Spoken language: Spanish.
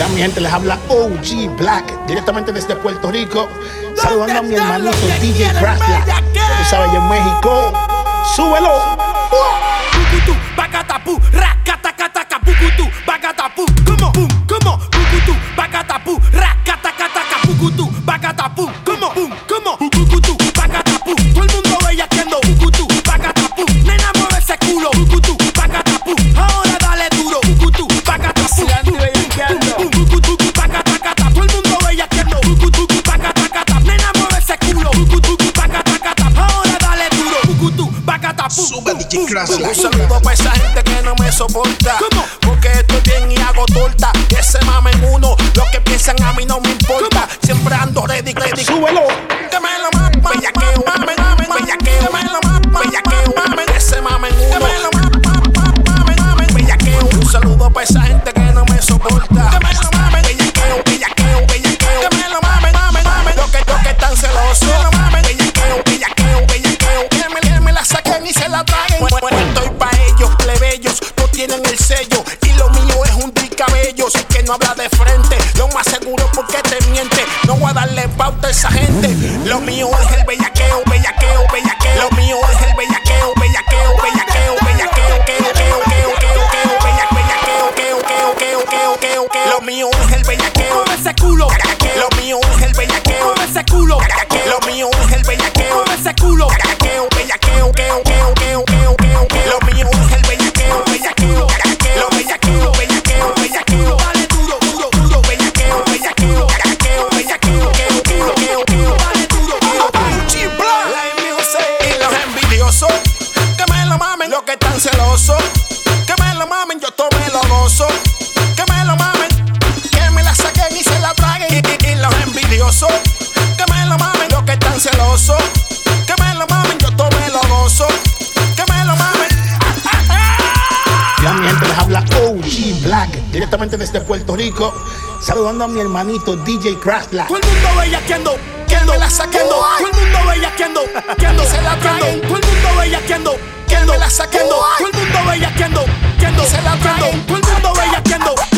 Ya mi gente les habla OG Black, directamente desde Puerto Rico. Saludando a mi hermanito DJ Crash Black. Tú sabes, en México. ¡Súbelo! Un saludo para esa gente que no me soporta. Porque estoy bien y hago torta. Que se mamen uno. Lo que estoy pa' ellos, plebeyos. No tienen el sello. Y lo mío es un tricabello. Sé que no habla de frente. Lo más seguro porque te miente. No voy a darle pauta a esa gente. Lo mío es el bellaqueo, bellaqueo, bellaqueo. Lo mío es el bellaqueo, bellaqueo, bellaqueo, bellaqueo, queo, queo, queo, queo, queo, bella- bellaqueo, queo, queo, queo, queo, queo, queo. Lo mío es el bellaqueo. mueve ese culo, Lo mío es el bellaqueo. mueve ese culo, que me lo mamen. Yo tomé lo gozo, que me lo mamen. Que me la saquen y se la traguen. Y, y- y los envidiosos, que me lo mamen. Los que están celosos, que me lo mamen. Yo tomé lo gozo, que me lo mamen. Ya mi gente les habla OG Black, directamente desde Puerto Rico. Saludando a mi hermanito DJ Crash Black. Todo el mundo bellaqueando, Que me la saquen. todo el mundo bellaqueando, queando, Se la queando, traguen. todo el mundo bellaqueando, saquendo, me la saquendo, todo el mundo bella quiendo, quiendo, se la traen, todo el mundo bella quiendo.